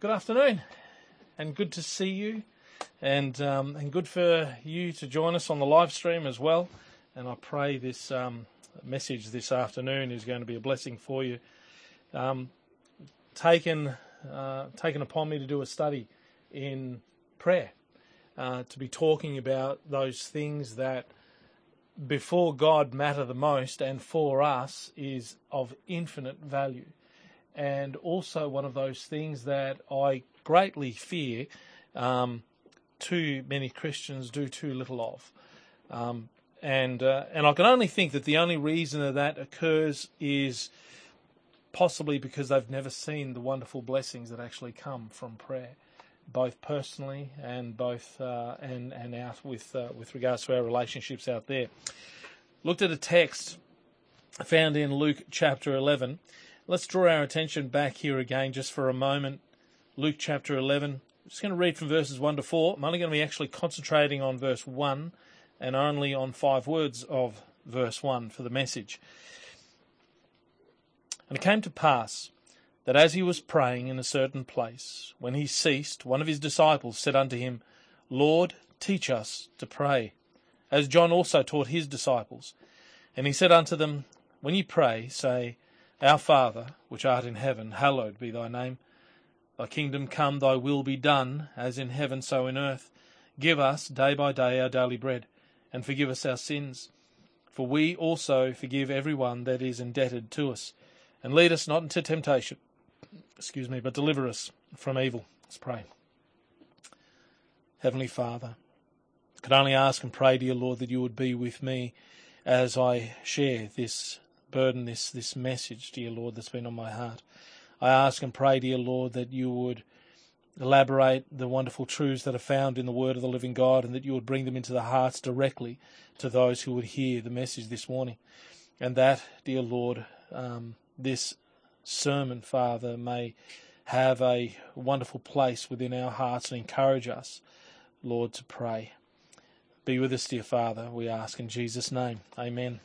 Good afternoon, and good to see you, and um, and good for you to join us on the live stream as well. And I pray this um, message this afternoon is going to be a blessing for you. Um, taken uh, taken upon me to do a study in prayer, uh, to be talking about those things that before God matter the most, and for us is of infinite value and also one of those things that I greatly fear um, too many Christians do too little of. Um, and uh, and I can only think that the only reason that that occurs is possibly because they've never seen the wonderful blessings that actually come from prayer, both personally and both uh, and and out with uh, with regards to our relationships out there. Looked at a text found in Luke chapter eleven Let's draw our attention back here again just for a moment. Luke chapter 11. I'm just going to read from verses 1 to 4. I'm only going to be actually concentrating on verse 1 and only on five words of verse 1 for the message. And it came to pass that as he was praying in a certain place, when he ceased, one of his disciples said unto him, Lord, teach us to pray, as John also taught his disciples. And he said unto them, When ye pray, say, our Father, which art in heaven, hallowed be thy name. Thy kingdom come, thy will be done, as in heaven so in earth. Give us day by day our daily bread, and forgive us our sins, for we also forgive every one that is indebted to us. And lead us not into temptation, excuse me, but deliver us from evil. Let's pray. Heavenly Father, I could only ask and pray, dear Lord, that you would be with me as I share this burden this, this message, dear Lord, that's been on my heart. I ask and pray, dear Lord, that you would elaborate the wonderful truths that are found in the Word of the living God and that you would bring them into the hearts directly to those who would hear the message this morning. And that, dear Lord, um, this sermon, Father, may have a wonderful place within our hearts and encourage us, Lord, to pray. Be with us, dear Father, we ask in Jesus' name. Amen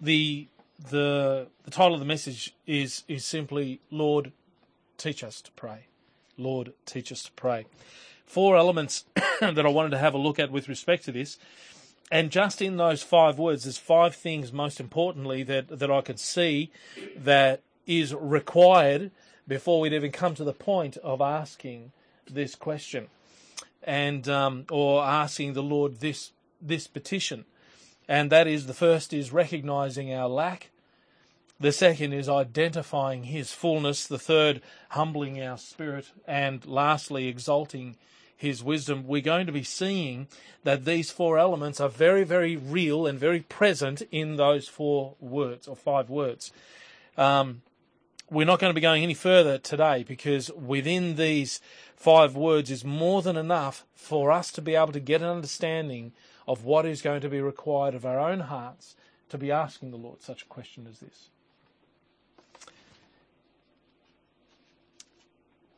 the the the title of the message is is simply Lord, teach us to pray. Lord, teach us to pray. Four elements that I wanted to have a look at with respect to this. And just in those five words, there's five things most importantly that, that I could see that is required before we'd even come to the point of asking this question and um, or asking the Lord this this petition. And that is the first is recognizing our lack. The second is identifying his fullness. The third, humbling our spirit. And lastly, exalting his wisdom. We're going to be seeing that these four elements are very, very real and very present in those four words or five words. Um, we're not going to be going any further today because within these five words is more than enough for us to be able to get an understanding of what is going to be required of our own hearts to be asking the Lord such a question as this.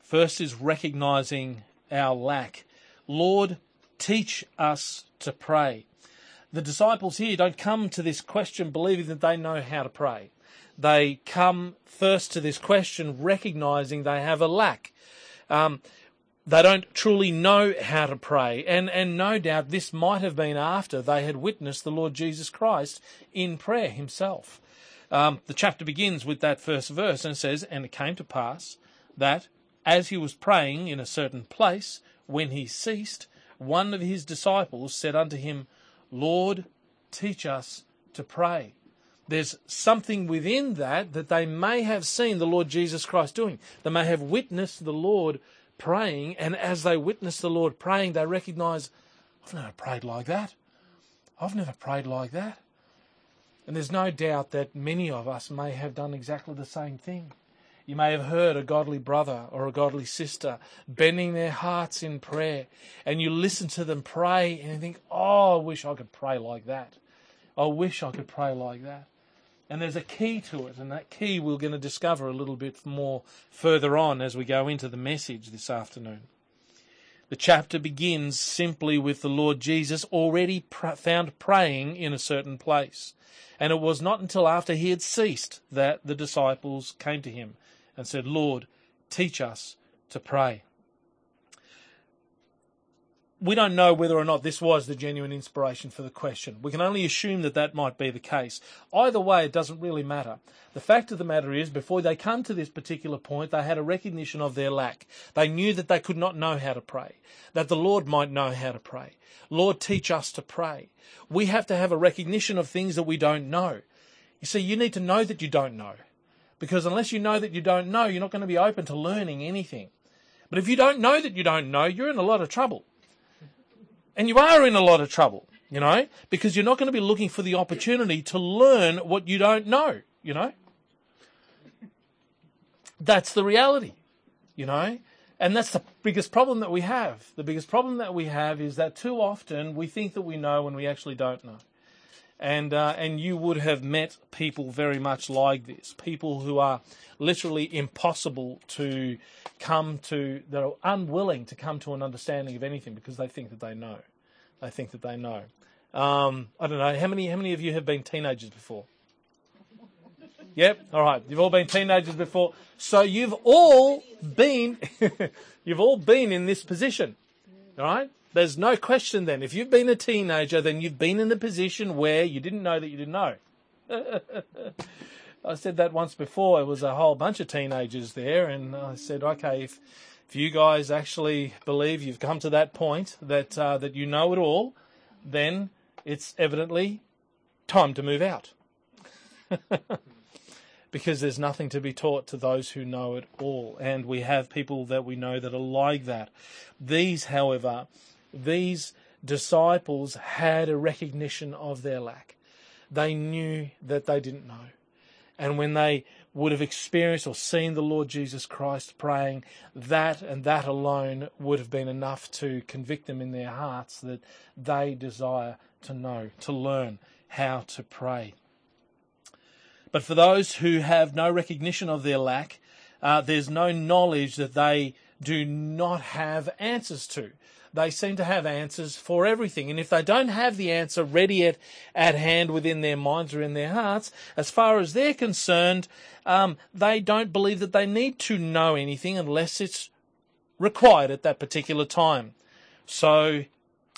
First is recognizing our lack. Lord, teach us to pray. The disciples here don't come to this question believing that they know how to pray. They come first to this question recognizing they have a lack. Um, they don't truly know how to pray. And, and no doubt this might have been after they had witnessed the Lord Jesus Christ in prayer himself. Um, the chapter begins with that first verse and says, And it came to pass that as he was praying in a certain place, when he ceased, one of his disciples said unto him, Lord, teach us to pray. There's something within that that they may have seen the Lord Jesus Christ doing. They may have witnessed the Lord praying, and as they witness the Lord praying, they recognize, I've never prayed like that. I've never prayed like that. And there's no doubt that many of us may have done exactly the same thing. You may have heard a godly brother or a godly sister bending their hearts in prayer, and you listen to them pray and you think, Oh, I wish I could pray like that. I wish I could pray like that. And there's a key to it, and that key we're going to discover a little bit more further on as we go into the message this afternoon. The chapter begins simply with the Lord Jesus already pr- found praying in a certain place. And it was not until after he had ceased that the disciples came to him and said, Lord, teach us to pray. We don't know whether or not this was the genuine inspiration for the question. We can only assume that that might be the case. Either way, it doesn't really matter. The fact of the matter is, before they come to this particular point, they had a recognition of their lack. They knew that they could not know how to pray, that the Lord might know how to pray. Lord, teach us to pray. We have to have a recognition of things that we don't know. You see, you need to know that you don't know. Because unless you know that you don't know, you're not going to be open to learning anything. But if you don't know that you don't know, you're in a lot of trouble. And you are in a lot of trouble, you know, because you're not going to be looking for the opportunity to learn what you don't know, you know. That's the reality, you know. And that's the biggest problem that we have. The biggest problem that we have is that too often we think that we know when we actually don't know. And, uh, and you would have met people very much like this. People who are literally impossible to come to, that are unwilling to come to an understanding of anything because they think that they know. They think that they know. Um, I don't know. How many, how many of you have been teenagers before? Yep. All right. You've all been teenagers before. So you've all been, you've all been in this position. All right. There's no question then. If you've been a teenager, then you've been in the position where you didn't know that you didn't know. I said that once before. It was a whole bunch of teenagers there, and I said, okay, if if you guys actually believe you've come to that point that uh, that you know it all, then it's evidently time to move out. because there's nothing to be taught to those who know it all. And we have people that we know that are like that. These, however, these disciples had a recognition of their lack. They knew that they didn't know. And when they would have experienced or seen the Lord Jesus Christ praying, that and that alone would have been enough to convict them in their hearts that they desire to know, to learn how to pray. But for those who have no recognition of their lack, uh, there's no knowledge that they do not have answers to they seem to have answers for everything. And if they don't have the answer ready at, at hand within their minds or in their hearts, as far as they're concerned, um, they don't believe that they need to know anything unless it's required at that particular time. So,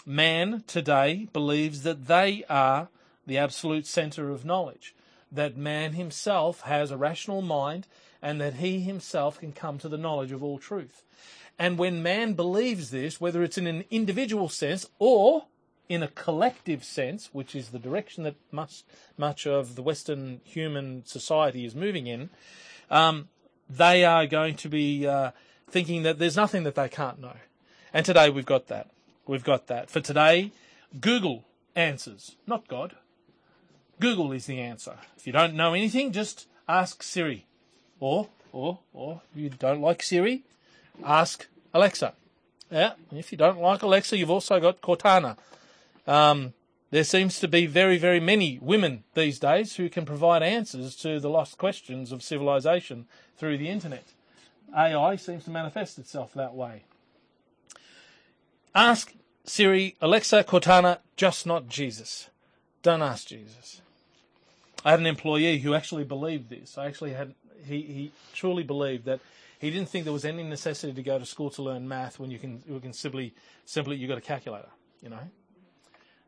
man today believes that they are the absolute center of knowledge, that man himself has a rational mind, and that he himself can come to the knowledge of all truth. And when man believes this, whether it's in an individual sense or in a collective sense, which is the direction that much, much of the Western human society is moving in, um, they are going to be uh, thinking that there's nothing that they can't know. And today we've got that. We've got that. For today, Google answers, not God. Google is the answer. If you don't know anything, just ask Siri. Or, or, or, if you don't like Siri, ask Alexa. Yeah, if you don't like Alexa, you've also got Cortana. Um, there seems to be very, very many women these days who can provide answers to the lost questions of civilization through the internet. AI seems to manifest itself that way. Ask Siri, Alexa, Cortana, just not Jesus. Don't ask Jesus. I had an employee who actually believed this. I actually had, he, he truly believed that he didn't think there was any necessity to go to school to learn math when you can you can simply simply you got a calculator. You know,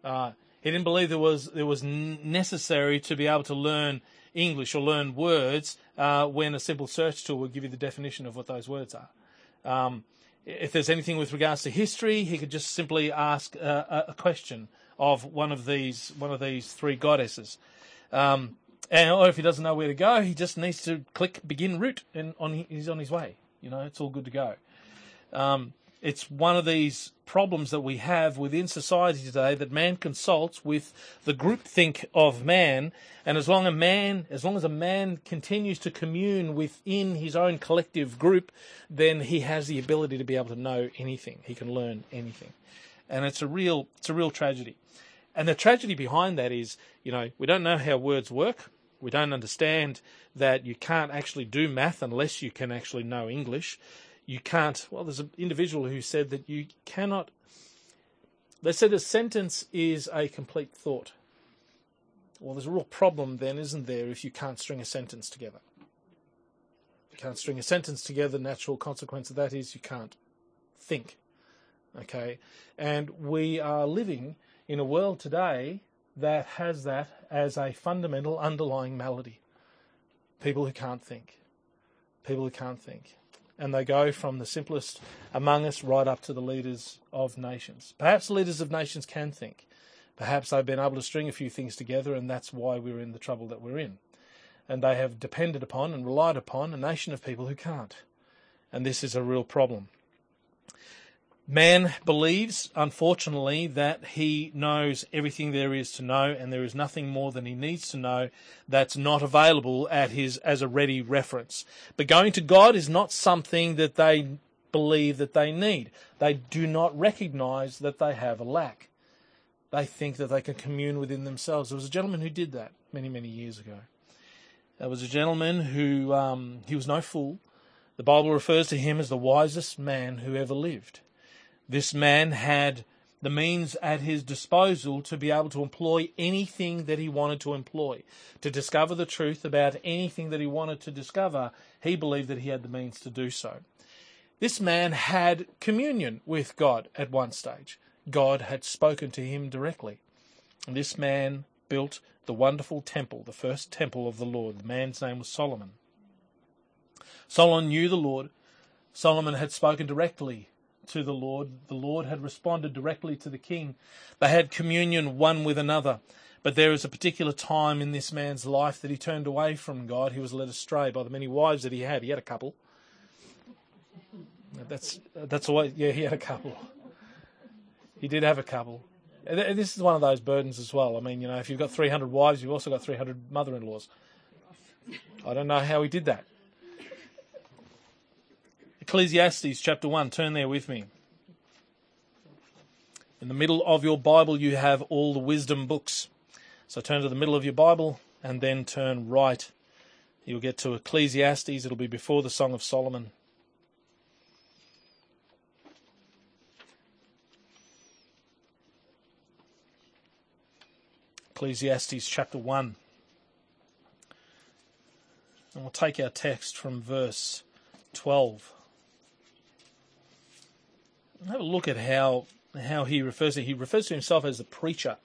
uh, he didn't believe there was there was necessary to be able to learn English or learn words uh, when a simple search tool would give you the definition of what those words are. Um, if there's anything with regards to history, he could just simply ask a, a question of one of these one of these three goddesses. Um, and or if he doesn't know where to go, he just needs to click begin route, and on he's on his way. You know, it's all good to go. Um, it's one of these problems that we have within society today that man consults with the groupthink of man, and as long a man, as long as a man continues to commune within his own collective group, then he has the ability to be able to know anything. He can learn anything, and it's a real, it's a real tragedy. And the tragedy behind that is, you know, we don't know how words work. We don't understand that you can't actually do math unless you can actually know English. You can't, well, there's an individual who said that you cannot, they said a sentence is a complete thought. Well, there's a real problem then, isn't there, if you can't string a sentence together? You can't string a sentence together. The natural consequence of that is you can't think. Okay? And we are living in a world today that has that as a fundamental underlying malady. People who can't think. People who can't think. And they go from the simplest among us right up to the leaders of nations. Perhaps leaders of nations can think. Perhaps they've been able to string a few things together, and that's why we're in the trouble that we're in. And they have depended upon and relied upon a nation of people who can't. And this is a real problem. Man believes, unfortunately, that he knows everything there is to know, and there is nothing more than he needs to know that's not available at his as a ready reference. But going to God is not something that they believe that they need. They do not recognize that they have a lack. They think that they can commune within themselves. There was a gentleman who did that many, many years ago. There was a gentleman who um, he was no fool. The Bible refers to him as the wisest man who ever lived. This man had the means at his disposal to be able to employ anything that he wanted to employ, to discover the truth about anything that he wanted to discover. He believed that he had the means to do so. This man had communion with God at one stage. God had spoken to him directly. And this man built the wonderful temple, the first temple of the Lord. The man's name was Solomon. Solomon knew the Lord. Solomon had spoken directly to the Lord. The Lord had responded directly to the king. They had communion one with another. But there is a particular time in this man's life that he turned away from God. He was led astray by the many wives that he had. He had a couple. That's that's way. Yeah, he had a couple. He did have a couple. This is one of those burdens as well. I mean, you know, if you've got 300 wives, you've also got 300 mother-in-laws. I don't know how he did that. Ecclesiastes chapter 1, turn there with me. In the middle of your Bible, you have all the wisdom books. So turn to the middle of your Bible and then turn right. You'll get to Ecclesiastes. It'll be before the Song of Solomon. Ecclesiastes chapter 1. And we'll take our text from verse 12. Have a look at how how he refers to he refers to himself as the preacher,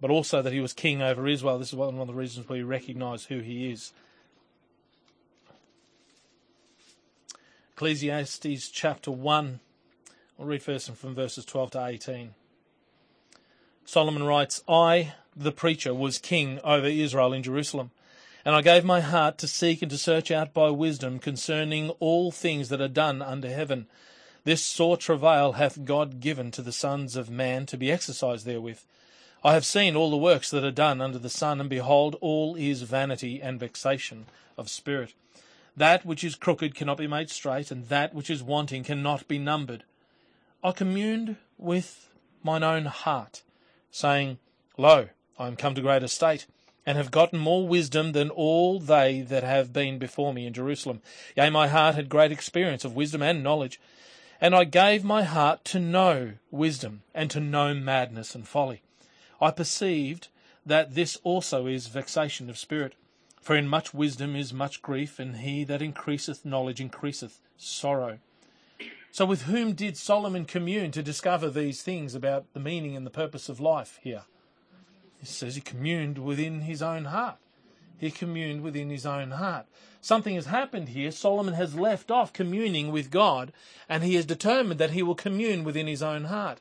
but also that he was king over Israel. This is one of the reasons we recognise who he is. Ecclesiastes chapter 1. I'll read first from verses 12 to 18. Solomon writes, I, the preacher, was king over Israel in Jerusalem. And I gave my heart to seek and to search out by wisdom concerning all things that are done under heaven. This sore travail hath God given to the sons of man to be exercised therewith. I have seen all the works that are done under the sun, and behold, all is vanity and vexation of spirit. That which is crooked cannot be made straight, and that which is wanting cannot be numbered. I communed with mine own heart saying, Lo, I am come to great estate, and have gotten more wisdom than all they that have been before me in Jerusalem. Yea, my heart had great experience of wisdom and knowledge. And I gave my heart to know wisdom, and to know madness and folly. I perceived that this also is vexation of spirit. For in much wisdom is much grief, and he that increaseth knowledge increaseth sorrow. So, with whom did Solomon commune to discover these things about the meaning and the purpose of life here? He says he communed within his own heart. He communed within his own heart. Something has happened here. Solomon has left off communing with God, and he has determined that he will commune within his own heart.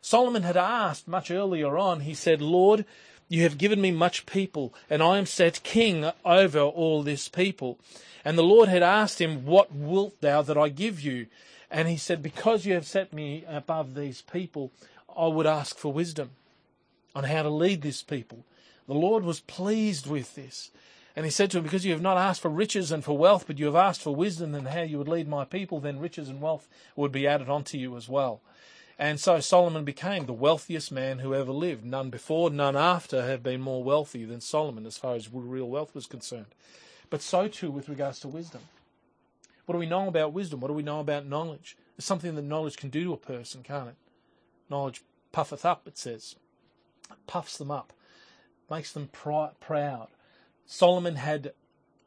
Solomon had asked much earlier on, he said, Lord, you have given me much people, and I am set king over all this people. And the Lord had asked him, What wilt thou that I give you? And he said, Because you have set me above these people, I would ask for wisdom on how to lead this people. The Lord was pleased with this. And he said to him, Because you have not asked for riches and for wealth, but you have asked for wisdom and how you would lead my people, then riches and wealth would be added onto you as well. And so Solomon became the wealthiest man who ever lived. None before, none after have been more wealthy than Solomon as far as real wealth was concerned. But so too with regards to wisdom. What do we know about wisdom? What do we know about knowledge? It's something that knowledge can do to a person, can't it? Knowledge puffeth up, it says. Puffs them up, makes them pr- proud. Solomon had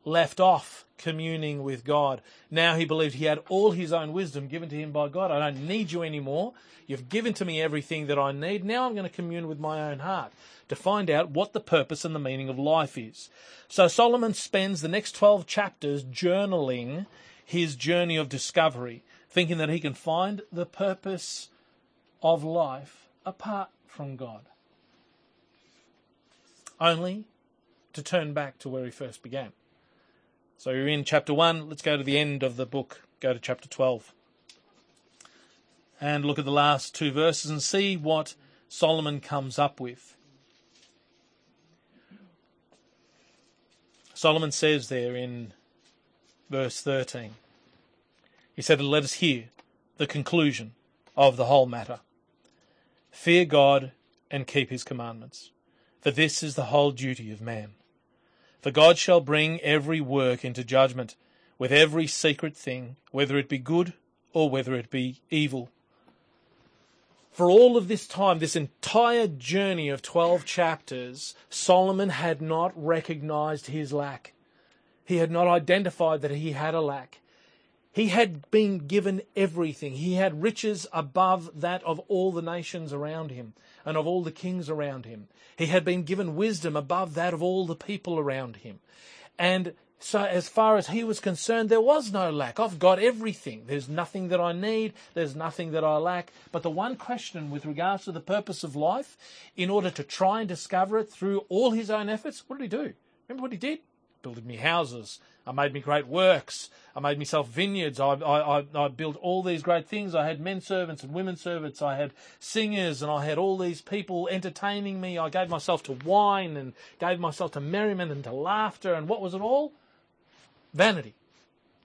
left off communing with God. Now he believed he had all his own wisdom given to him by God. I don't need you anymore. You've given to me everything that I need. Now I'm going to commune with my own heart to find out what the purpose and the meaning of life is. So Solomon spends the next 12 chapters journaling his journey of discovery, thinking that he can find the purpose of life apart from God. Only to turn back to where he first began. So you're in chapter 1. Let's go to the end of the book. Go to chapter 12. And look at the last two verses and see what Solomon comes up with. Solomon says there in verse 13, he said, Let us hear the conclusion of the whole matter. Fear God and keep his commandments, for this is the whole duty of man. For God shall bring every work into judgment, with every secret thing, whether it be good or whether it be evil. For all of this time, this entire journey of 12 chapters, Solomon had not recognized his lack. He had not identified that he had a lack. He had been given everything. He had riches above that of all the nations around him and of all the kings around him. He had been given wisdom above that of all the people around him. And so, as far as he was concerned, there was no lack. I've got everything. There's nothing that I need. There's nothing that I lack. But the one question with regards to the purpose of life, in order to try and discover it through all his own efforts, what did he do? Remember what he did? Builded me houses, I made me great works. I made myself vineyards. I, I, I, built all these great things. I had men servants and women servants. I had singers and I had all these people entertaining me. I gave myself to wine and gave myself to merriment and to laughter. And what was it all? Vanity.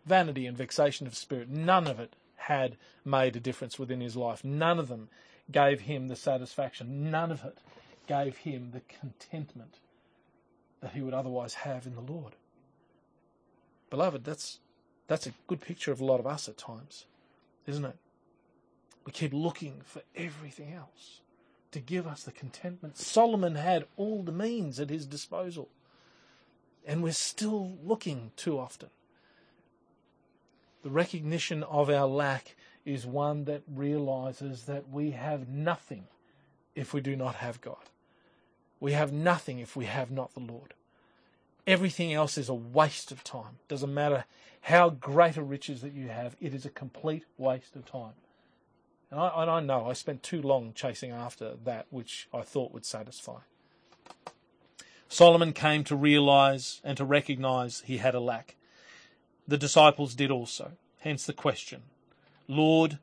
Vanity and vexation of spirit. None of it had made a difference within his life. None of them gave him the satisfaction. None of it gave him the contentment that he would otherwise have in the Lord. Beloved, that's, that's a good picture of a lot of us at times, isn't it? We keep looking for everything else to give us the contentment. Solomon had all the means at his disposal, and we're still looking too often. The recognition of our lack is one that realizes that we have nothing if we do not have God. We have nothing if we have not the Lord. Everything else is a waste of time. Doesn't matter how great a riches that you have, it is a complete waste of time. And I, and I know I spent too long chasing after that which I thought would satisfy. Solomon came to realize and to recognize he had a lack. The disciples did also. Hence the question Lord,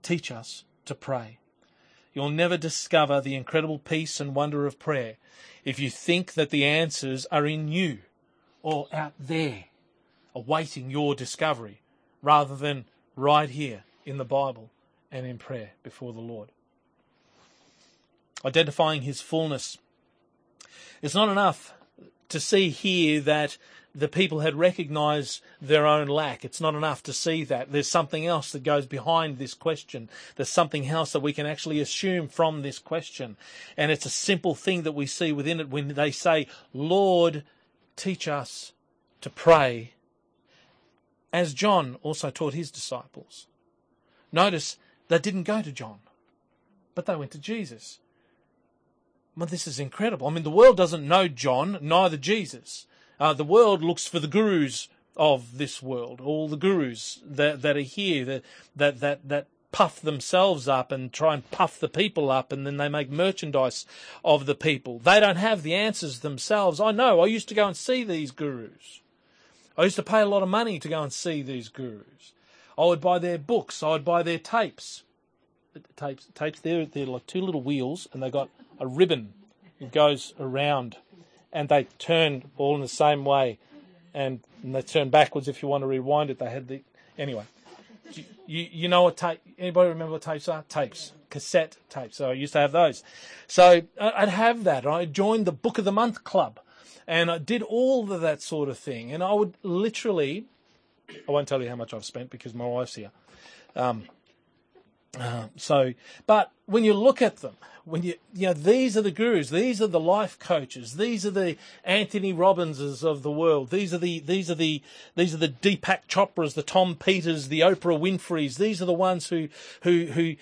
teach us to pray. You'll never discover the incredible peace and wonder of prayer if you think that the answers are in you or out there awaiting your discovery rather than right here in the Bible and in prayer before the Lord. Identifying His fullness. It's not enough to see here that the people had recognized their own lack. It's not enough to see that. There's something else that goes behind this question. There's something else that we can actually assume from this question. And it's a simple thing that we see within it when they say, Lord, teach us to pray, as John also taught his disciples. Notice they didn't go to John, but they went to Jesus. Well, this is incredible. I mean, the world doesn't know John, neither Jesus. Uh, the world looks for the gurus of this world, all the gurus that, that are here, that, that, that, that puff themselves up and try and puff the people up and then they make merchandise of the people. They don't have the answers themselves. I know. I used to go and see these gurus. I used to pay a lot of money to go and see these gurus. I would buy their books. I would buy their tapes. Tapes, tapes. They're, they're like two little wheels and they got a ribbon. It goes around and they turn all in the same way, and, and they turn backwards if you want to rewind it. They had the anyway. You, you, know what tape? Anybody remember what tapes are? Tapes, cassette tapes. So I used to have those. So I'd have that. I joined the Book of the Month Club, and I did all of that sort of thing. And I would literally, I won't tell you how much I've spent because my wife's here. Um, Uh, so, but when you look at them, when you, you know, these are the gurus, these are the life coaches, these are the Anthony Robbinses of the world, these are the, these are the, these are the Deepak Chopras, the Tom Peters, the Oprah Winfreys, these are the ones who, who, who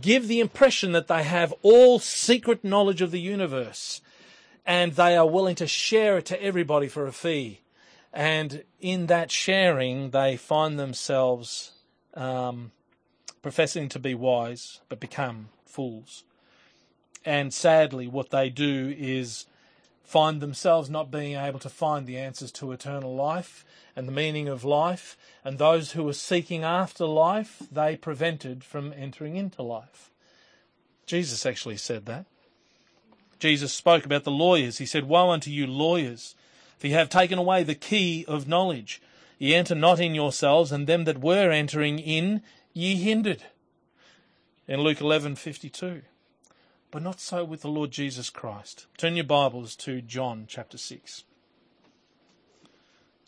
give the impression that they have all secret knowledge of the universe and they are willing to share it to everybody for a fee. And in that sharing, they find themselves, um, professing to be wise, but become fools. And sadly, what they do is find themselves not being able to find the answers to eternal life and the meaning of life, and those who were seeking after life, they prevented from entering into life. Jesus actually said that. Jesus spoke about the lawyers. He said, Woe unto you, lawyers, for you have taken away the key of knowledge. Ye enter not in yourselves, and them that were entering in ye hindered. In Luke 11:52. But not so with the Lord Jesus Christ. Turn your Bibles to John chapter 6.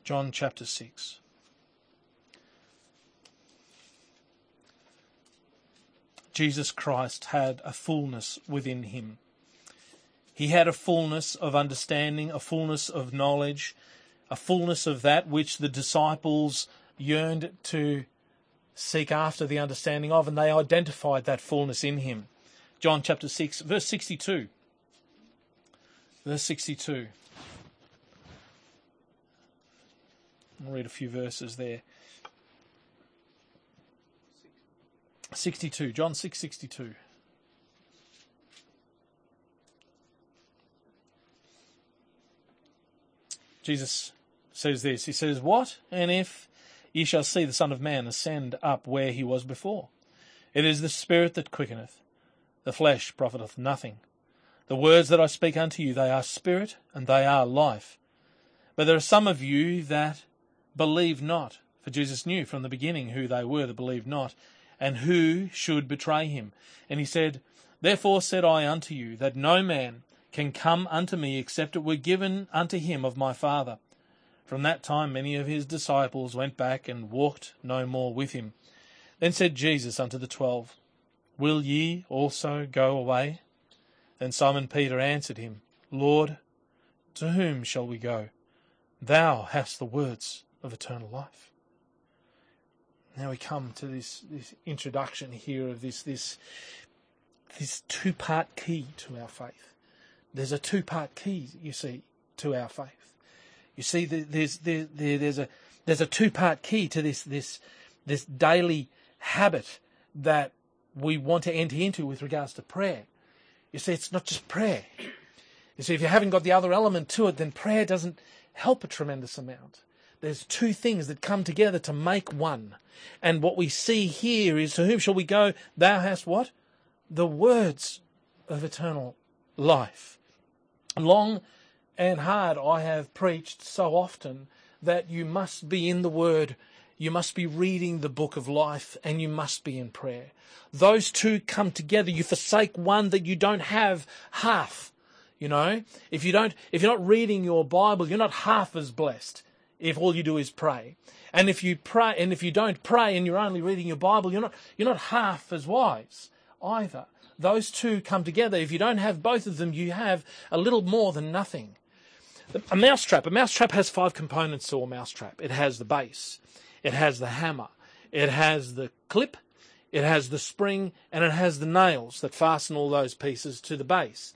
John chapter 6. Jesus Christ had a fullness within him. He had a fullness of understanding, a fullness of knowledge, a fullness of that which the disciples yearned to seek after the understanding of, and they identified that fullness in him. John chapter 6, verse 62. Verse 62. I'll read a few verses there. 62, John 6, 62. Jesus says this. He says, What? And if ye shall see the Son of Man ascend up where he was before. It is the Spirit that quickeneth, the flesh profiteth nothing. The words that I speak unto you, they are spirit and they are life. But there are some of you that believe not, for Jesus knew from the beginning who they were that believed not, and who should betray him. And he said, Therefore said I unto you, that no man can come unto me except it were given unto him of my Father. From that time many of his disciples went back and walked no more with him. Then said Jesus unto the twelve, Will ye also go away? Then Simon Peter answered him, Lord, to whom shall we go? Thou hast the words of eternal life. Now we come to this, this introduction here of this, this, this two part key to our faith. There's a two part key, you see, to our faith. You see, there's there, there, there's a there's a two part key to this this this daily habit that we want to enter into with regards to prayer. You see, it's not just prayer. You see, if you haven't got the other element to it, then prayer doesn't help a tremendous amount. There's two things that come together to make one. And what we see here is, to whom shall we go? Thou hast what? The words of eternal life. Long and hard I have preached so often that you must be in the Word, you must be reading the book of life, and you must be in prayer. Those two come together. You forsake one that you don't have half. You know, if you don't, if you're not reading your Bible, you're not half as blessed if all you do is pray. And if you pray, and if you don't pray and you're only reading your Bible, you're not, you're not half as wise either. Those two come together. If you don't have both of them, you have a little more than nothing. A mousetrap. A mousetrap has five components to a mousetrap. It has the base. It has the hammer. It has the clip. It has the spring and it has the nails that fasten all those pieces to the base.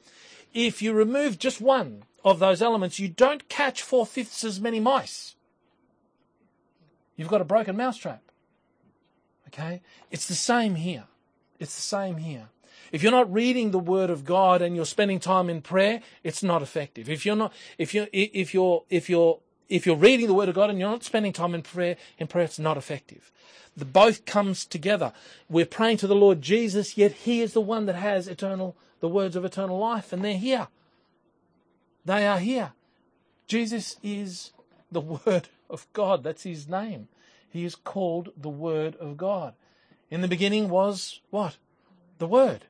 If you remove just one of those elements, you don't catch four fifths as many mice. You've got a broken mousetrap. Okay? It's the same here. It's the same here. If you're not reading the Word of God and you're spending time in prayer, it's not effective. If you're not, if you're, if you're, if you're, if you're reading the Word of God and you're not spending time in prayer, in prayer, it's not effective. The both comes together. We're praying to the Lord Jesus, yet He is the one that has eternal, the words of eternal life, and they're here. They are here. Jesus is the Word of God. That's His name. He is called the Word of God. In the beginning was what? The Word.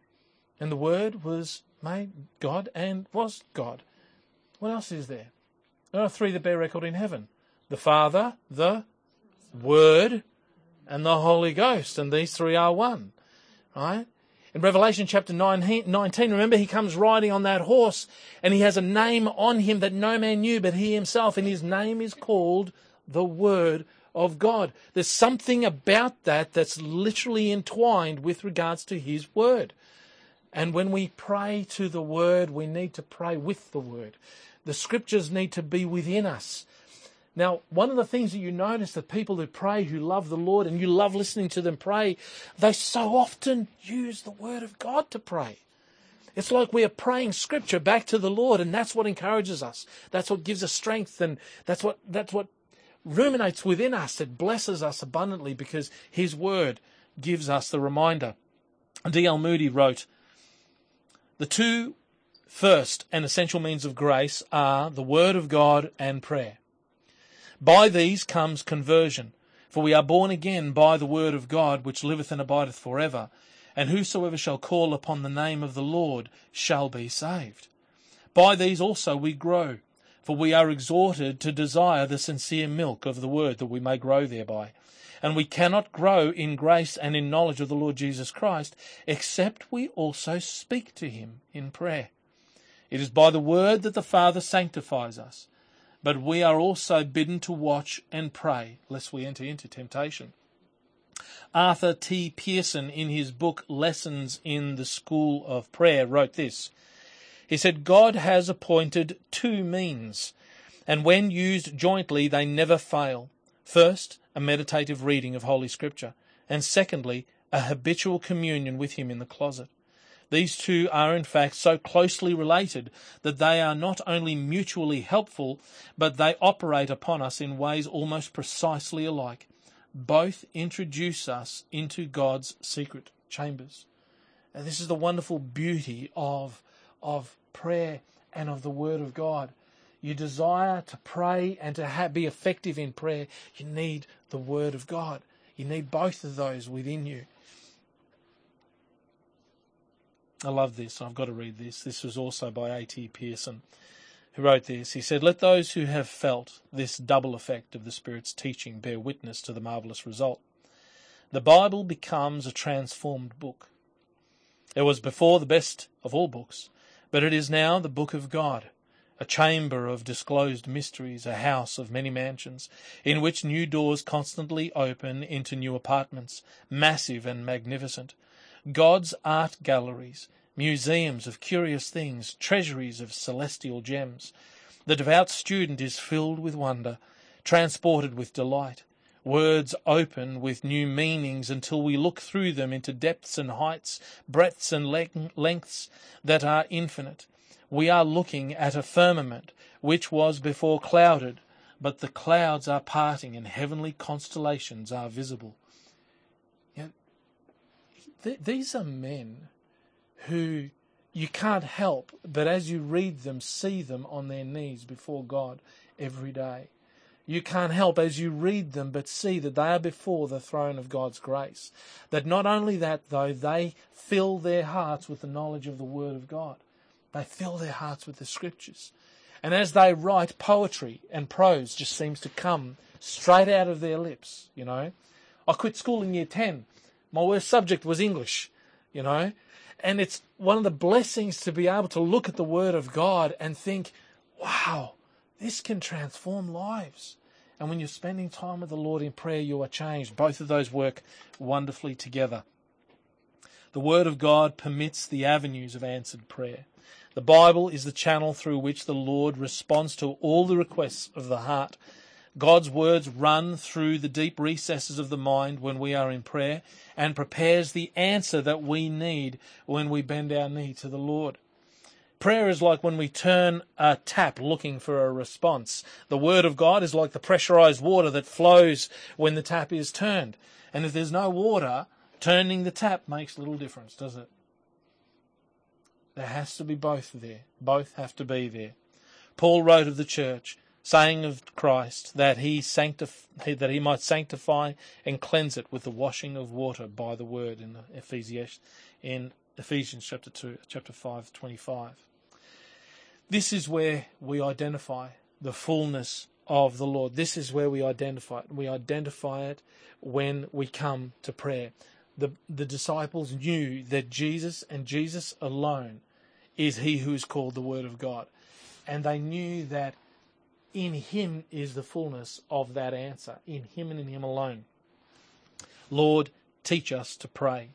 And the Word was made God and was God. What else is there? There are three that bear record in heaven the Father, the Word, and the Holy Ghost. And these three are one. Right? In Revelation chapter 19, remember he comes riding on that horse and he has a name on him that no man knew but he himself, and his name is called the Word of God. There's something about that that's literally entwined with regards to his Word. And when we pray to the Word, we need to pray with the Word. The scriptures need to be within us. Now, one of the things that you notice that people who pray, who love the Lord, and you love listening to them pray, they so often use the Word of God to pray. It's like we are praying Scripture back to the Lord, and that's what encourages us. That's what gives us strength, and that's what that's what ruminates within us. It blesses us abundantly because His Word gives us the reminder. D.L. Moody wrote, "The two first and essential means of grace are the Word of God and prayer." By these comes conversion. For we are born again by the word of God, which liveth and abideth for ever. And whosoever shall call upon the name of the Lord shall be saved. By these also we grow, for we are exhorted to desire the sincere milk of the word, that we may grow thereby. And we cannot grow in grace and in knowledge of the Lord Jesus Christ, except we also speak to him in prayer. It is by the word that the Father sanctifies us but we are also bidden to watch and pray, lest we enter into temptation. Arthur T. Pierson, in his book Lessons in the School of Prayer, wrote this. He said, God has appointed two means, and when used jointly, they never fail. First, a meditative reading of Holy Scripture, and secondly, a habitual communion with Him in the closet. These two are in fact so closely related that they are not only mutually helpful, but they operate upon us in ways almost precisely alike. Both introduce us into God's secret chambers. And this is the wonderful beauty of, of prayer and of the Word of God. You desire to pray and to be effective in prayer, you need the Word of God. You need both of those within you. I love this. I've got to read this. This was also by A.T. Pierson, who wrote this. He said, Let those who have felt this double effect of the Spirit's teaching bear witness to the marvellous result. The Bible becomes a transformed book. It was before the best of all books, but it is now the book of God, a chamber of disclosed mysteries, a house of many mansions, in which new doors constantly open into new apartments, massive and magnificent God's art galleries, museums of curious things, treasuries of celestial gems. The devout student is filled with wonder, transported with delight. Words open with new meanings until we look through them into depths and heights, breadths and lengths that are infinite. We are looking at a firmament which was before clouded, but the clouds are parting and heavenly constellations are visible th- these are men who you can't help but as you read them, see them on their knees before God every day. You can't help as you read them but see that they are before the throne of God's grace. That not only that, though, they fill their hearts with the knowledge of the Word of God, they fill their hearts with the Scriptures. And as they write, poetry and prose just seems to come straight out of their lips, you know. I quit school in year 10 my worst subject was English, you know. And it's one of the blessings to be able to look at the Word of God and think, wow, this can transform lives. And when you're spending time with the Lord in prayer, you are changed. Both of those work wonderfully together. The Word of God permits the avenues of answered prayer. The Bible is the channel through which the Lord responds to all the requests of the heart God's words run through the deep recesses of the mind when we are in prayer and prepares the answer that we need when we bend our knee to the Lord. Prayer is like when we turn a tap looking for a response. The Word of God is like the pressurized water that flows when the tap is turned. And if there's no water, turning the tap makes little difference, does it? There has to be both there. Both have to be there. Paul wrote of the church, saying of Christ that he sanctif- that he might sanctify and cleanse it with the washing of water by the word in Ephesians in Ephesians chapter 2 chapter 5 25 this is where we identify the fullness of the Lord. This is where we identify it we identify it when we come to prayer. The, the disciples knew that Jesus and Jesus alone is he who is called the Word of God. And they knew that in him is the fullness of that answer, in him and in him alone. Lord, teach us to pray.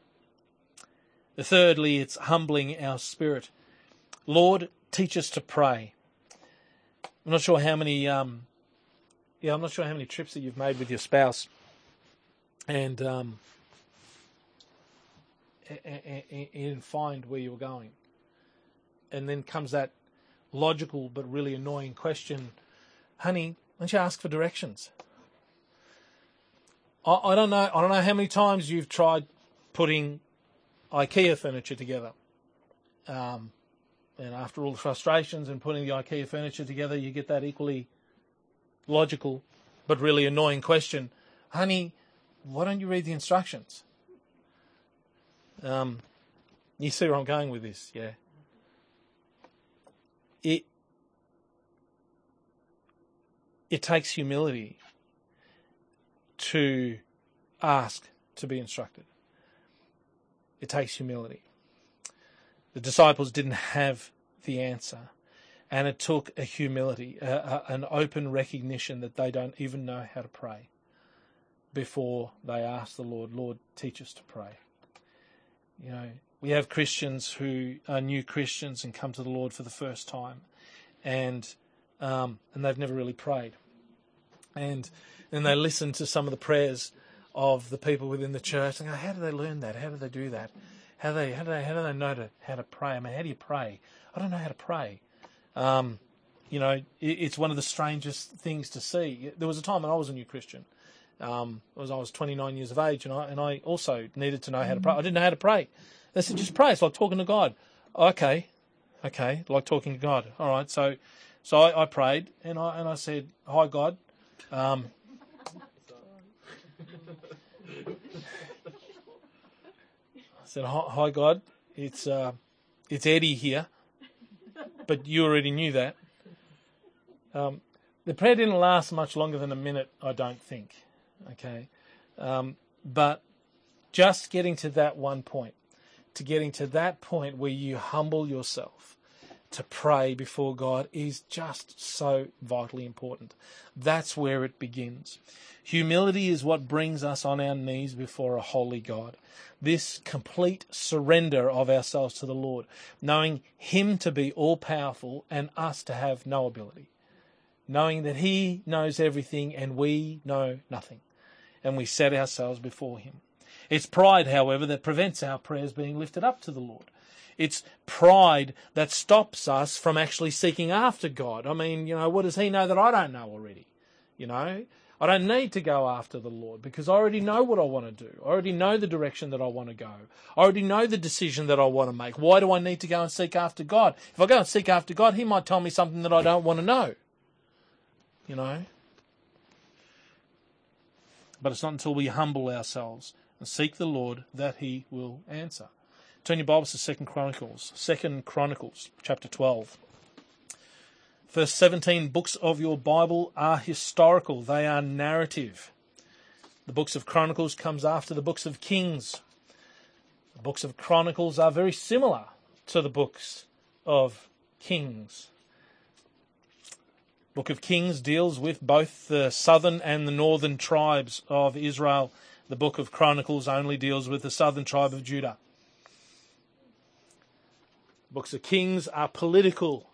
Thirdly, it's humbling our spirit. Lord, teach us to pray. I'm not sure how many, um, yeah, I'm not sure how many trips that you've made with your spouse, and um, and find where you were going, and then comes that logical but really annoying question, honey, don't you ask for directions? I, I don't know. I don't know how many times you've tried putting IKEA furniture together. Um, and after all the frustrations and putting the IKEA furniture together, you get that equally logical but really annoying question Honey, why don't you read the instructions? Um, you see where I'm going with this, yeah? It, it takes humility to ask to be instructed. It takes humility. The disciples didn't have the answer. And it took a humility, a, a, an open recognition that they don't even know how to pray before they ask the Lord, Lord, teach us to pray. You know, we have Christians who are new Christians and come to the Lord for the first time, and um, and they've never really prayed, and then they listen to some of the prayers of the people within the church and go, how do they learn that? How do they do that? How do they how do they how do they know to, how to pray? I mean, how do you pray? I don't know how to pray. Um, you know, it, it's one of the strangest things to see. There was a time when I was a new Christian. Um, was I was 29 years of age, and I and I also needed to know how to pray. I didn't know how to pray. They said just pray. It's like talking to God. Okay, okay, like talking to God. All right, so so I, I prayed and I and I said, "Hi God." Um, I said, "Hi God, it's uh, it's Eddie here." but you already knew that. Um, the prayer didn't last much longer than a minute, I don't think. Okay, um, but just getting to that one point, to getting to that point where you humble yourself to pray before God is just so vitally important. That's where it begins. Humility is what brings us on our knees before a holy God this complete surrender of ourselves to the Lord, knowing Him to be all powerful and us to have no ability, knowing that He knows everything and we know nothing, and we set ourselves before Him. It's pride, however, that prevents our prayers being lifted up to the Lord. It's pride that stops us from actually seeking after God. I mean, you know, what does He know that I don't know already? You know, I don't need to go after the Lord because I already know what I want to do. I already know the direction that I want to go. I already know the decision that I want to make. Why do I need to go and seek after God? If I go and seek after God, He might tell me something that I don't want to know. You know? But it's not until we humble ourselves and seek the Lord that He will answer. Turn your Bibles to Second Chronicles, Second Chronicles, chapter twelve. First 17 books of your Bible are historical, they are narrative. The books of Chronicles comes after the books of Kings. The books of Chronicles are very similar to the books of Kings. Book of Kings deals with both the southern and the northern tribes of Israel. The book of Chronicles only deals with the southern tribe of Judah. Books of Kings are political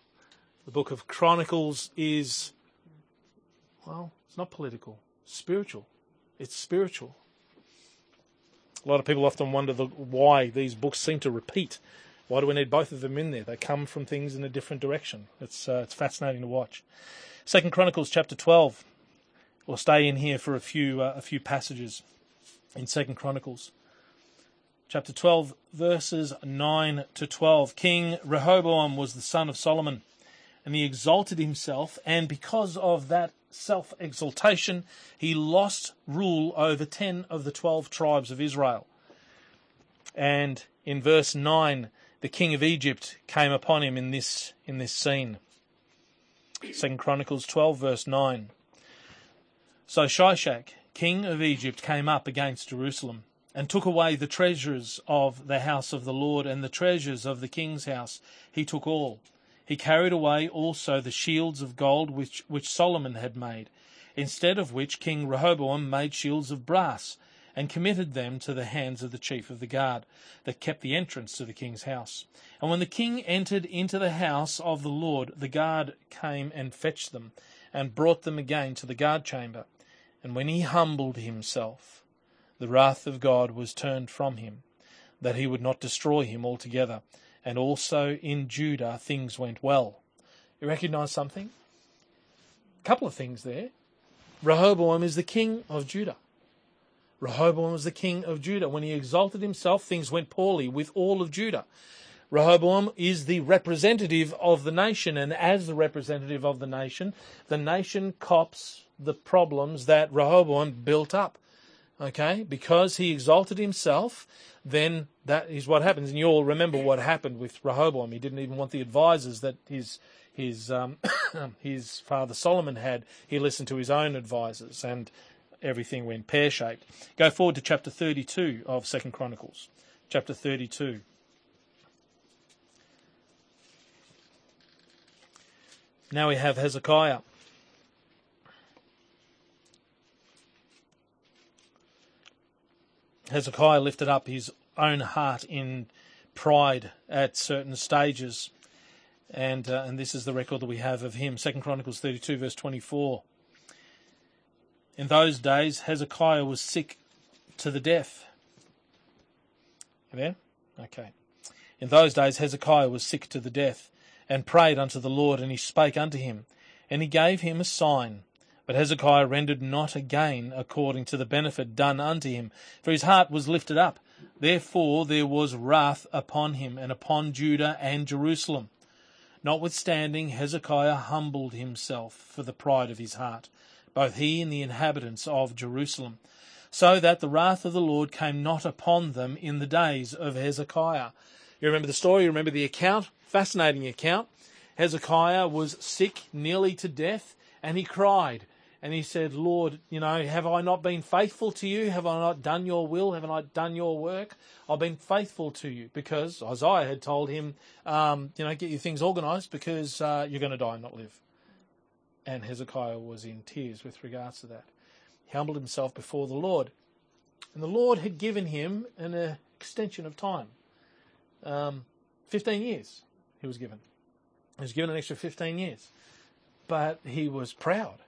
the book of Chronicles is, well, it's not political, spiritual. It's spiritual. A lot of people often wonder the, why these books seem to repeat. Why do we need both of them in there? They come from things in a different direction. It's uh, it's fascinating to watch. Second Chronicles chapter twelve. We'll stay in here for a few uh, a few passages in Second Chronicles chapter twelve, verses nine to twelve. King Rehoboam was the son of Solomon and he exalted himself, and because of that self exaltation, he lost rule over 10 of the 12 tribes of Israel. And in verse 9, the king of Egypt came upon him in this, in this scene. Second Chronicles 12, verse 9. So Shishak, king of Egypt, came up against Jerusalem and took away the treasures of the house of the Lord and the treasures of the king's house. He took all. He carried away also the shields of gold which, which Solomon had made, instead of which King Rehoboam made shields of brass, and committed them to the hands of the chief of the guard, that kept the entrance to the king's house. And when the king entered into the house of the Lord, the guard came and fetched them, and brought them again to the guard chamber. And when he humbled himself, the wrath of God was turned from him, that he would not destroy him altogether. And also in Judah things went well. You recognize something? A couple of things there. Rehoboam is the king of Judah. Rehoboam was the king of Judah. When he exalted himself, things went poorly with all of Judah. Rehoboam is the representative of the nation, and as the representative of the nation, the nation cops the problems that Rehoboam built up okay, because he exalted himself, then that is what happens. And you all remember what happened with Rehoboam. He didn't even want the advisors that his his um, his father Solomon had. He listened to his own advisors, and everything went pear shaped. Go forward to chapter thirty-two of Second Chronicles, chapter thirty-two. Now we have Hezekiah. Hezekiah lifted up his own heart in pride at certain stages. And, uh, and this is the record that we have of him. Second Chronicles 32, verse 24. In those days, Hezekiah was sick to the death. there? Okay. In those days, Hezekiah was sick to the death, and prayed unto the Lord, and he spake unto him, and he gave him a sign. But Hezekiah rendered not again according to the benefit done unto him, for his heart was lifted up. Therefore there was wrath upon him, and upon Judah and Jerusalem. Notwithstanding, Hezekiah humbled himself for the pride of his heart, both he and the inhabitants of Jerusalem, so that the wrath of the Lord came not upon them in the days of Hezekiah. You remember the story, you remember the account? Fascinating account. Hezekiah was sick nearly to death, and he cried and he said, Lord, you know, have I not been faithful to you? Have I not done your will? Have I not done your work? I've been faithful to you because Isaiah had told him, um, you know, get your things organized because uh, you're going to die and not live. And Hezekiah was in tears with regards to that. He humbled himself before the Lord. And the Lord had given him an uh, extension of time. Um, 15 years he was given. He was given an extra 15 years. But he was proud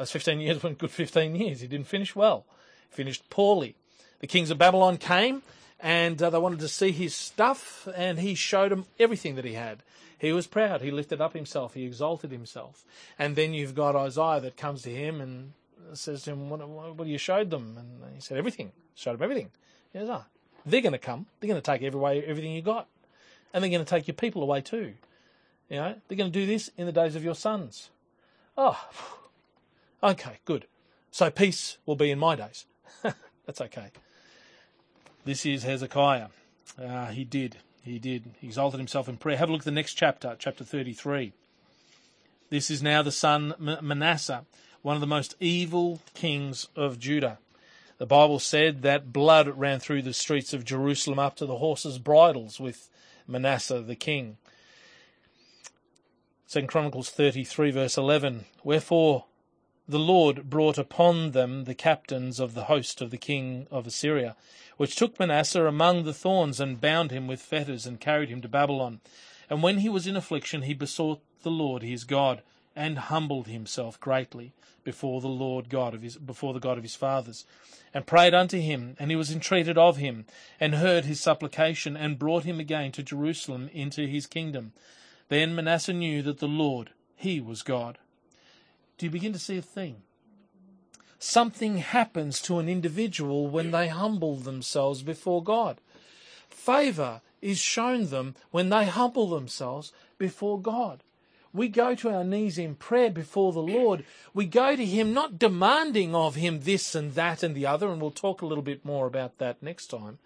those 15 years weren't good 15 years. He didn't finish well. He finished poorly. The kings of Babylon came and uh, they wanted to see his stuff and he showed them everything that he had. He was proud. He lifted up himself. He exalted himself. And then you've got Isaiah that comes to him and says to him, what, what, you showed them? And he said, everything. Showed them everything. He goes, oh, they're going to come. They're going to take away everything you got. And they're going to take your people away too. You know, they're going to do this in the days of your sons. Oh, Okay, good. So peace will be in my days. That's okay. This is Hezekiah. Uh, he did. He did. He exalted himself in prayer. Have a look at the next chapter, chapter 33. This is now the son Manasseh, one of the most evil kings of Judah. The Bible said that blood ran through the streets of Jerusalem up to the horses' bridles with Manasseh the king. 2 Chronicles 33 verse 11. Wherefore the Lord brought upon them the captains of the host of the king of Assyria, which took Manasseh among the thorns and bound him with fetters and carried him to Babylon. And when he was in affliction, he besought the Lord his God and humbled himself greatly before the Lord God of his before the God of his fathers, and prayed unto him, and he was entreated of him, and heard his supplication, and brought him again to Jerusalem into his kingdom. Then Manasseh knew that the Lord, he was God do you begin to see a theme? Something happens to an individual when they humble themselves before God. Favor is shown them when they humble themselves before God. We go to our knees in prayer before the Lord. We go to Him not demanding of Him this and that and the other, and we'll talk a little bit more about that next time.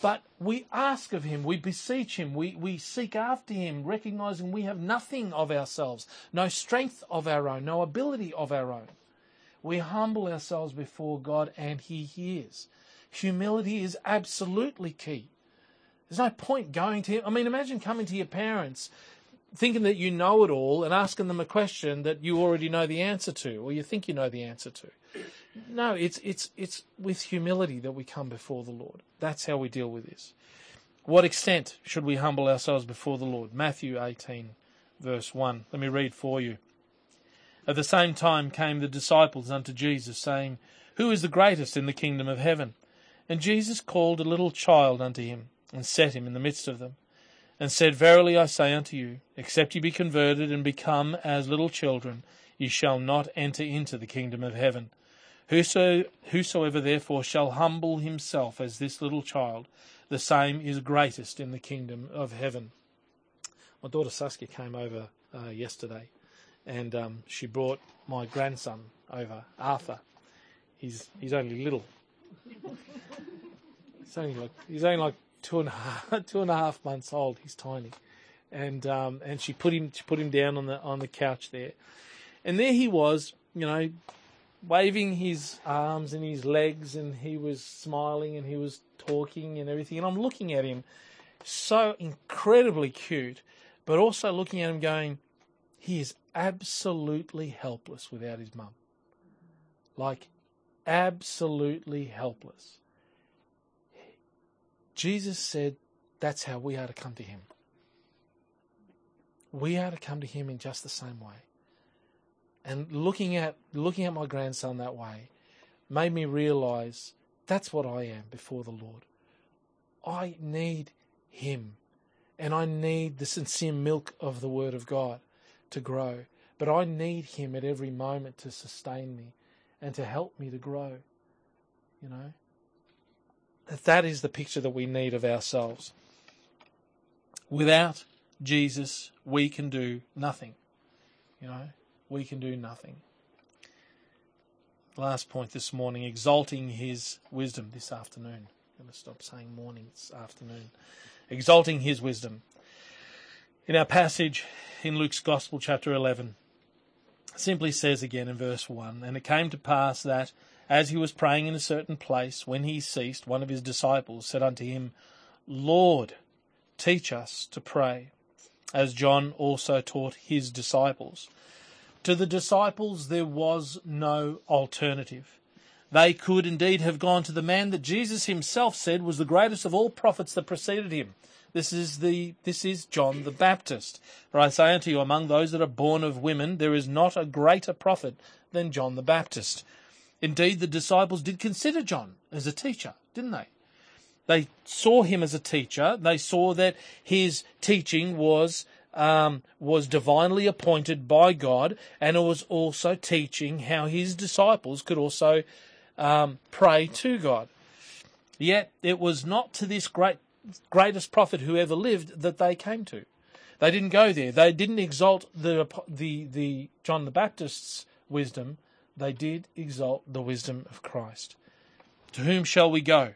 But we ask of him, we beseech him, we, we seek after him, recognizing we have nothing of ourselves, no strength of our own, no ability of our own. We humble ourselves before God and he hears. Humility is absolutely key. There's no point going to, him. I mean, imagine coming to your parents thinking that you know it all and asking them a question that you already know the answer to or you think you know the answer to. No, it's, it's, it's with humility that we come before the Lord. That's how we deal with this. What extent should we humble ourselves before the Lord? Matthew 18, verse 1. Let me read for you. At the same time came the disciples unto Jesus, saying, Who is the greatest in the kingdom of heaven? And Jesus called a little child unto him, and set him in the midst of them, and said, Verily I say unto you, except ye be converted and become as little children, ye shall not enter into the kingdom of heaven. Whoso, whosoever therefore shall humble himself as this little child, the same is greatest in the kingdom of heaven. My daughter Saskia came over uh, yesterday, and um, she brought my grandson over, Arthur. He's he's only little. He's only like he's only like two and a half two and a half months old. He's tiny, and um, and she put him she put him down on the on the couch there, and there he was, you know, waving his arms and his legs, and he was smiling and he was talking and everything. And I'm looking at him, so incredibly cute, but also looking at him going, he is absolutely helpless without his mum. Like, absolutely helpless. Jesus said that's how we are to come to him. We are to come to him in just the same way. And looking at looking at my grandson that way made me realize that's what I am before the Lord. I need him. And I need the sincere milk of the Word of God to grow. But I need Him at every moment to sustain me and to help me to grow. You know? That is the picture that we need of ourselves. Without Jesus, we can do nothing. You know? We can do nothing. Last point this morning exalting His wisdom this afternoon. I'm going to stop saying morning, it's afternoon. Exalting His wisdom. In our passage in Luke's Gospel, chapter 11, simply says again in verse 1 And it came to pass that, as he was praying in a certain place, when he ceased, one of his disciples said unto him, Lord, teach us to pray, as John also taught his disciples. To the disciples there was no alternative. They could indeed have gone to the man that Jesus himself said was the greatest of all prophets that preceded him, this is the this is John the Baptist. For I say unto you, among those that are born of women, there is not a greater prophet than John the Baptist. Indeed, the disciples did consider John as a teacher, didn't they? They saw him as a teacher. They saw that his teaching was um, was divinely appointed by God, and it was also teaching how his disciples could also um, pray to God. Yet it was not to this great greatest prophet who ever lived that they came to. They didn't go there. They didn't exalt the, the, the John the Baptist's wisdom. They did exalt the wisdom of Christ. To whom shall we go?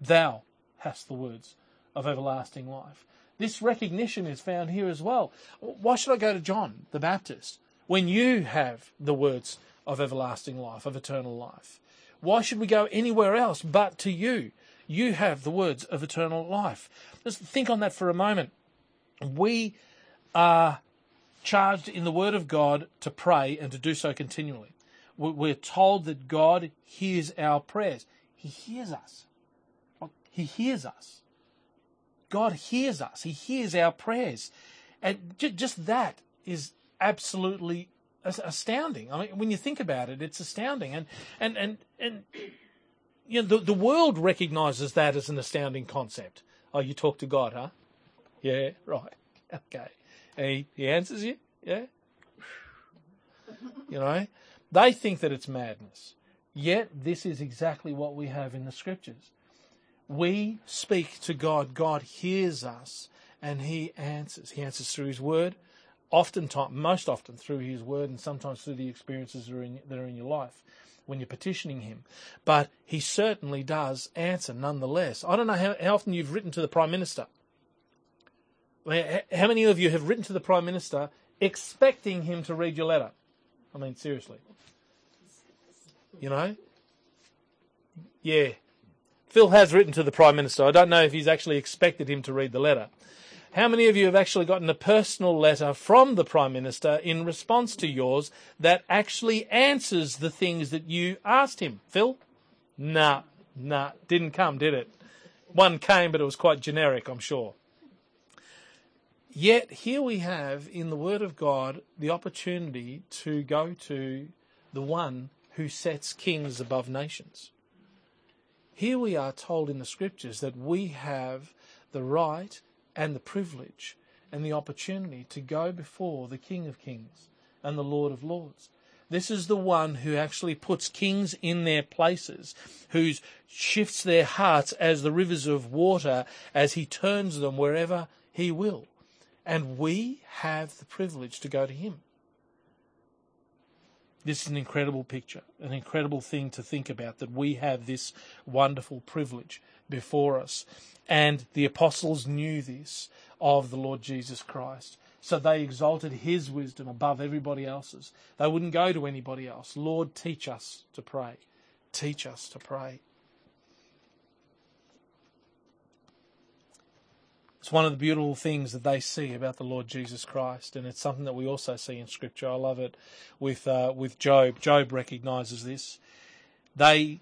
Thou hast the words of everlasting life. This recognition is found here as well. Why should I go to John the Baptist when you have the words of everlasting life, of eternal life? Why should we go anywhere else but to you? You have the words of eternal life. Just think on that for a moment. We are charged in the Word of God to pray and to do so continually. We're told that God hears our prayers. He hears us. He hears us. God hears us. He hears our prayers. And just that is absolutely astounding. I mean, when you think about it, it's astounding. And, and, and, and you know, the, the world recognizes that as an astounding concept. Oh, you talk to God, huh? Yeah, right. Okay. And he, he answers you? Yeah? You know? They think that it's madness. Yet, this is exactly what we have in the scriptures. We speak to God. God hears us and he answers. He answers through his word, oftentimes, most often through his word, and sometimes through the experiences that are in, that are in your life when you're petitioning him. But he certainly does answer nonetheless. I don't know how, how often you've written to the Prime Minister. How many of you have written to the Prime Minister expecting him to read your letter? I mean, seriously. You know? Yeah. Phil has written to the Prime Minister. I don't know if he's actually expected him to read the letter. How many of you have actually gotten a personal letter from the Prime Minister in response to yours that actually answers the things that you asked him? Phil? Nah, nah, didn't come, did it? One came, but it was quite generic, I'm sure. Yet here we have in the Word of God the opportunity to go to the one who sets kings above nations. Here we are told in the scriptures that we have the right and the privilege and the opportunity to go before the King of Kings and the Lord of Lords. This is the one who actually puts kings in their places, who shifts their hearts as the rivers of water as he turns them wherever he will. And we have the privilege to go to him. This is an incredible picture, an incredible thing to think about that we have this wonderful privilege before us. And the apostles knew this of the Lord Jesus Christ. So they exalted his wisdom above everybody else's. They wouldn't go to anybody else. Lord, teach us to pray. Teach us to pray. It's one of the beautiful things that they see about the Lord Jesus Christ, and it's something that we also see in Scripture. I love it with uh, with Job. Job recognizes this. They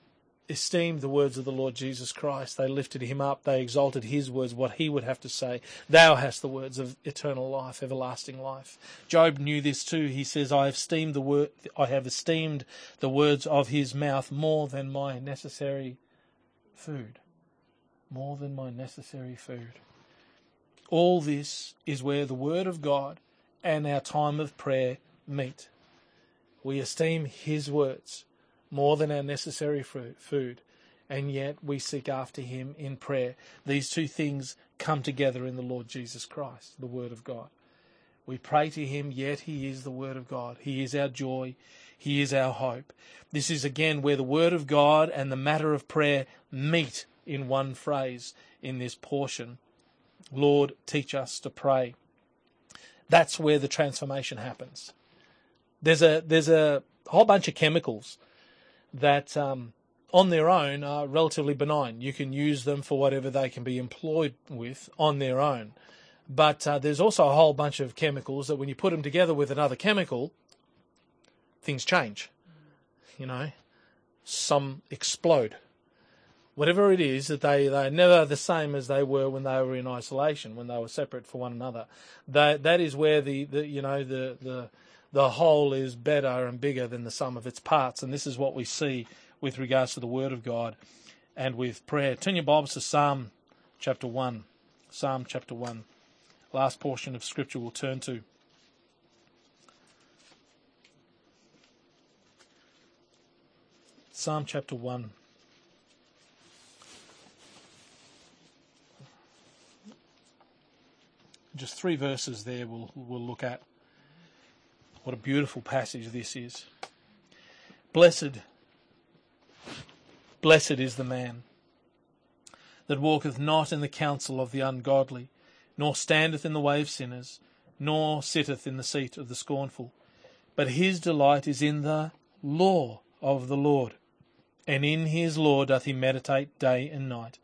esteemed the words of the Lord Jesus Christ. They lifted him up. They exalted his words, what he would have to say. Thou hast the words of eternal life, everlasting life. Job knew this too. He says, I have esteemed the word, I have esteemed the words of his mouth more than my necessary food. More than my necessary food. All this is where the Word of God and our time of prayer meet. We esteem His words more than our necessary food, and yet we seek after Him in prayer. These two things come together in the Lord Jesus Christ, the Word of God. We pray to Him, yet He is the Word of God. He is our joy. He is our hope. This is again where the Word of God and the matter of prayer meet in one phrase in this portion Lord, teach us to pray. That's where the transformation happens. There's a there's a whole bunch of chemicals that um, on their own are relatively benign. You can use them for whatever they can be employed with on their own. But uh, there's also a whole bunch of chemicals that when you put them together with another chemical, things change. You know, some explode whatever it is, that they, they are never the same as they were when they were in isolation, when they were separate from one another. That, that is where the, the, you know, the, the, the whole is better and bigger than the sum of its parts. And this is what we see with regards to the Word of God and with prayer. Turn your Bibles to Psalm chapter 1. Psalm chapter 1. Last portion of Scripture we'll turn to. Psalm chapter 1. Just three verses there we'll, we'll look at. What a beautiful passage this is. Blessed, blessed is the man that walketh not in the counsel of the ungodly, nor standeth in the way of sinners, nor sitteth in the seat of the scornful. But his delight is in the law of the Lord, and in his law doth he meditate day and night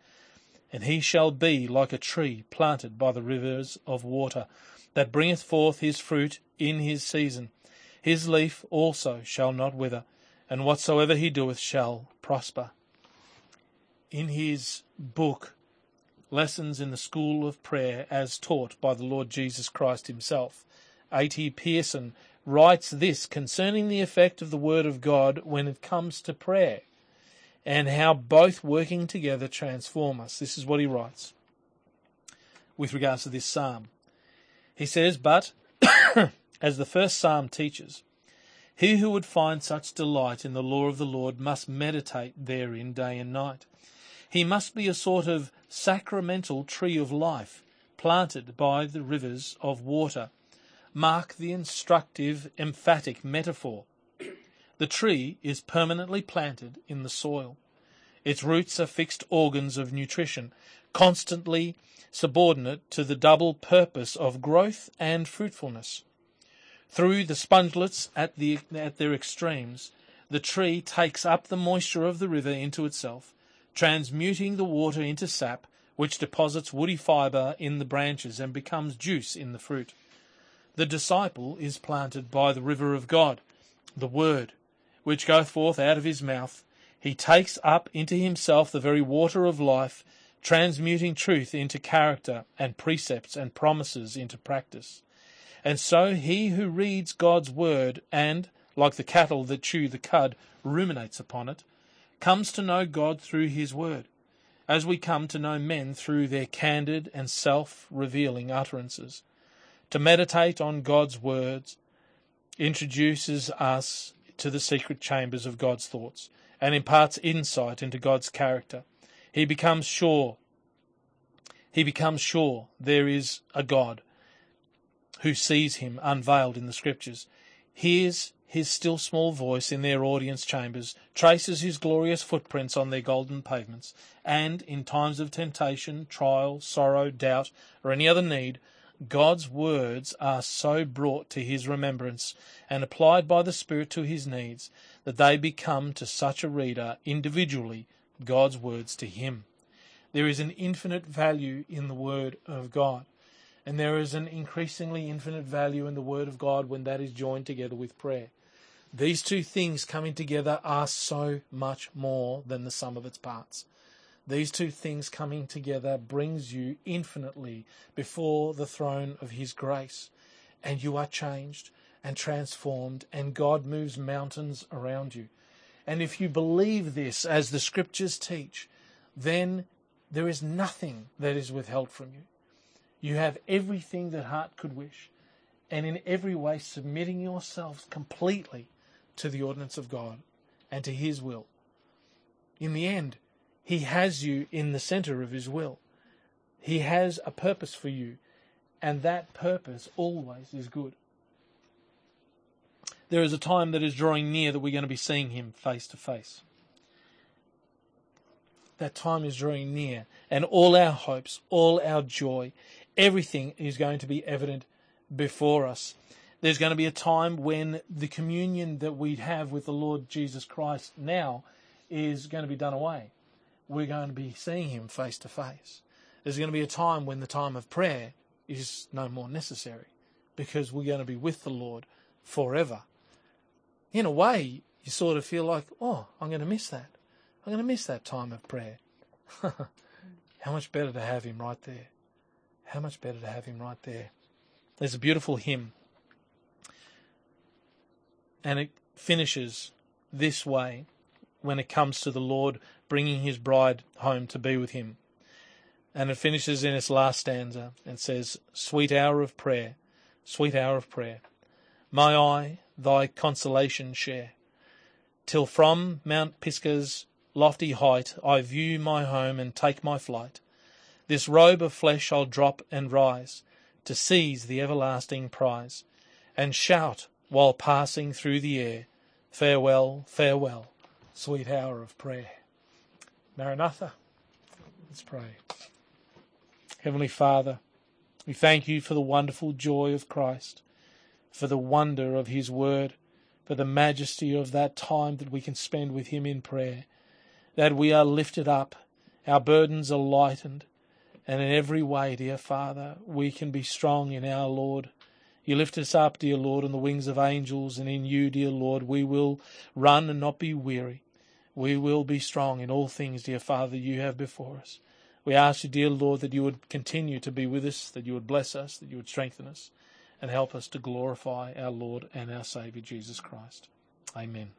and he shall be like a tree planted by the rivers of water, that bringeth forth his fruit in his season. His leaf also shall not wither, and whatsoever he doeth shall prosper. In his book, Lessons in the School of Prayer as taught by the Lord Jesus Christ himself, A.T. Pierson writes this concerning the effect of the Word of God when it comes to prayer and how both working together transform us. This is what he writes with regards to this psalm. He says, But, as the first psalm teaches, he who would find such delight in the law of the Lord must meditate therein day and night. He must be a sort of sacramental tree of life, planted by the rivers of water. Mark the instructive, emphatic metaphor. The tree is permanently planted in the soil. Its roots are fixed organs of nutrition, constantly subordinate to the double purpose of growth and fruitfulness. Through the spongelets at, the, at their extremes, the tree takes up the moisture of the river into itself, transmuting the water into sap, which deposits woody fibre in the branches and becomes juice in the fruit. The disciple is planted by the river of God, the Word, which goeth forth out of his mouth. He takes up into himself the very water of life, transmuting truth into character, and precepts and promises into practice. And so he who reads God's word and, like the cattle that chew the cud, ruminates upon it, comes to know God through his word, as we come to know men through their candid and self revealing utterances. To meditate on God's words introduces us to the secret chambers of God's thoughts and imparts insight into God's character. He becomes sure. He becomes sure there is a God who sees him unveiled in the scriptures, hears his still small voice in their audience chambers, traces his glorious footprints on their golden pavements, and in times of temptation, trial, sorrow, doubt, or any other need, God's words are so brought to his remembrance and applied by the Spirit to his needs that they become to such a reader individually God's words to him. There is an infinite value in the Word of God. And there is an increasingly infinite value in the Word of God when that is joined together with prayer. These two things coming together are so much more than the sum of its parts. These two things coming together brings you infinitely before the throne of His grace, and you are changed and transformed, and God moves mountains around you. And if you believe this as the scriptures teach, then there is nothing that is withheld from you. You have everything that heart could wish, and in every way submitting yourselves completely to the ordinance of God and to His will. In the end, He has you in the center of His will. He has a purpose for you, and that purpose always is good. There is a time that is drawing near that we're going to be seeing Him face to face. That time is drawing near, and all our hopes, all our joy, everything is going to be evident before us. There's going to be a time when the communion that we have with the Lord Jesus Christ now is going to be done away. We're going to be seeing Him face to face. There's going to be a time when the time of prayer is no more necessary because we're going to be with the Lord forever. In a way, you sort of feel like, oh, I'm going to miss that. I'm going to miss that time of prayer. How much better to have Him right there. How much better to have him right there. There's a beautiful hymn. And it finishes this way when it comes to the Lord bringing his bride home to be with him. And it finishes in its last stanza and says, Sweet hour of prayer, sweet hour of prayer, may I thy consolation share, till from Mount Pisgah's lofty height I view my home and take my flight. This robe of flesh I'll drop and rise to seize the everlasting prize, and shout while passing through the air, Farewell, farewell, sweet hour of prayer. Maranatha. Let's pray. Heavenly Father, we thank you for the wonderful joy of Christ, for the wonder of his word, for the majesty of that time that we can spend with him in prayer, that we are lifted up, our burdens are lightened, and in every way, dear Father, we can be strong in our Lord. You lift us up, dear Lord, on the wings of angels, and in you, dear Lord, we will run and not be weary we will be strong in all things, dear Father, you have before us. We ask you, dear Lord, that you would continue to be with us, that you would bless us, that you would strengthen us, and help us to glorify our Lord and our Saviour, Jesus Christ. Amen.